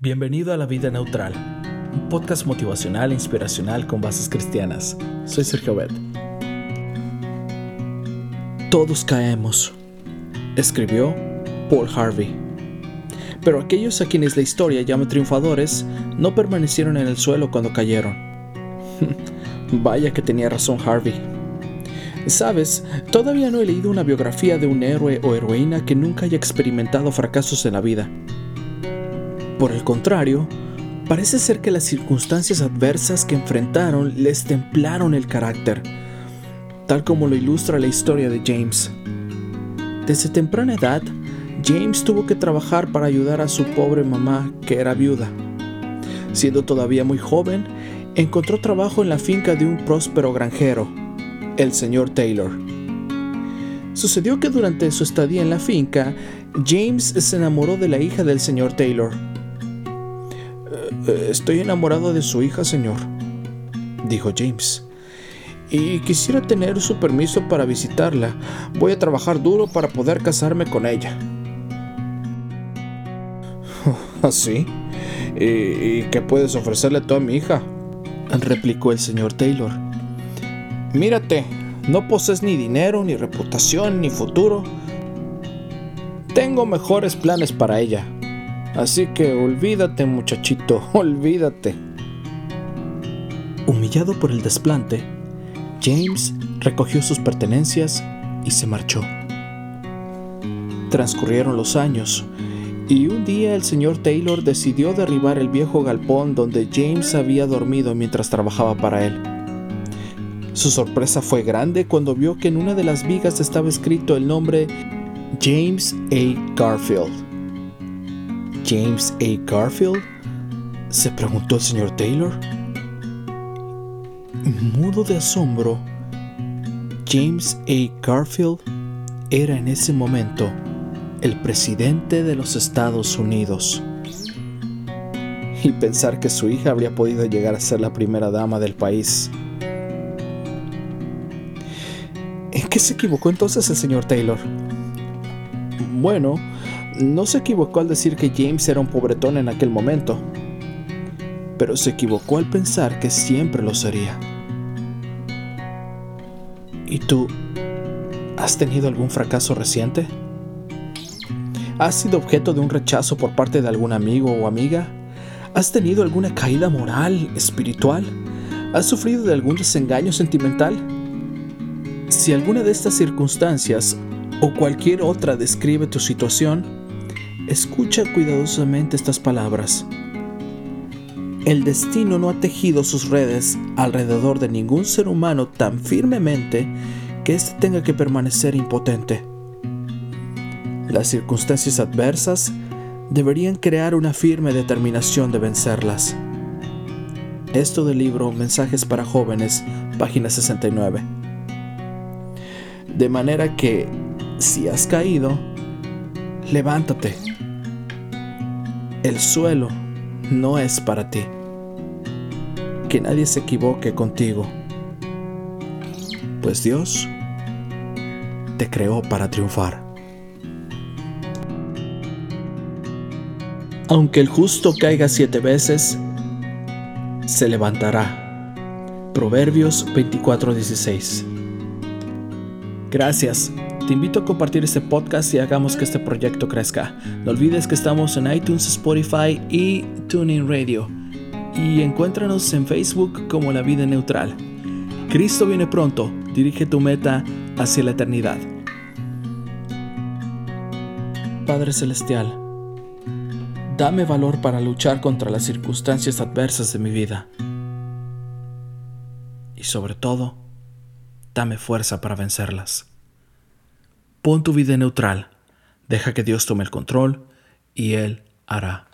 Bienvenido a La Vida Neutral, un podcast motivacional e inspiracional con bases cristianas. Soy Sergio Bet. Todos caemos, escribió Paul Harvey. Pero aquellos a quienes la historia llama triunfadores no permanecieron en el suelo cuando cayeron. Vaya que tenía razón Harvey. Sabes, todavía no he leído una biografía de un héroe o heroína que nunca haya experimentado fracasos en la vida. Por el contrario, parece ser que las circunstancias adversas que enfrentaron les templaron el carácter, tal como lo ilustra la historia de James. Desde temprana edad, James tuvo que trabajar para ayudar a su pobre mamá, que era viuda. Siendo todavía muy joven, encontró trabajo en la finca de un próspero granjero, el señor Taylor. Sucedió que durante su estadía en la finca, James se enamoró de la hija del señor Taylor, estoy enamorado de su hija, señor, dijo James. Y quisiera tener su permiso para visitarla. Voy a trabajar duro para poder casarme con ella. ¿Así? ¿Ah, ¿Y, qué puedes ofrecerle tú a mi hija? replicó el señor Taylor. Mírate, no posees ni dinero, ni reputación, ni futuro. Tengo mejores planes para ella. Así que olvídate muchachito, olvídate. Humillado por el desplante, James recogió sus pertenencias y se marchó. Transcurrieron los años y un día el señor Taylor decidió derribar el viejo galpón donde James había dormido mientras trabajaba para él. Su sorpresa fue grande cuando vio que en una de las vigas estaba escrito el nombre James A. Garfield. James A. Garfield? se preguntó el señor Taylor. Mudo de asombro, James A. Garfield era en ese momento el presidente de los Estados Unidos. Y pensar que su hija habría podido llegar a ser la primera dama del país. ¿En qué se equivocó entonces el señor Taylor? Bueno, no se equivocó al decir que James era un pobretón en aquel momento, pero se equivocó al pensar que siempre lo sería. ¿Y tú has tenido algún fracaso reciente? ¿Has sido objeto de un rechazo por parte de algún amigo o amiga? ¿Has tenido alguna caída moral, espiritual? ¿Has sufrido de algún desengaño sentimental? Si alguna de estas circunstancias o cualquier otra describe tu situación, Escucha cuidadosamente estas palabras. El destino no ha tejido sus redes alrededor de ningún ser humano tan firmemente que éste tenga que permanecer impotente. Las circunstancias adversas deberían crear una firme determinación de vencerlas. Esto del libro Mensajes para jóvenes, página 69. De manera que, si has caído, levántate el suelo no es para ti. Que nadie se equivoque contigo, pues Dios te creó para triunfar. Aunque el justo caiga siete veces, se levantará. Proverbios 24:16. Gracias te invito a compartir este podcast y hagamos que este proyecto crezca. No olvides que estamos en iTunes, Spotify y TuneIn Radio. Y encuéntranos en Facebook como La Vida Neutral. Cristo viene pronto, dirige tu meta hacia la eternidad. Padre Celestial, dame valor para luchar contra las circunstancias adversas de mi vida. Y sobre todo, dame fuerza para vencerlas. Pon tu vida neutral, deja que Dios tome el control y Él hará.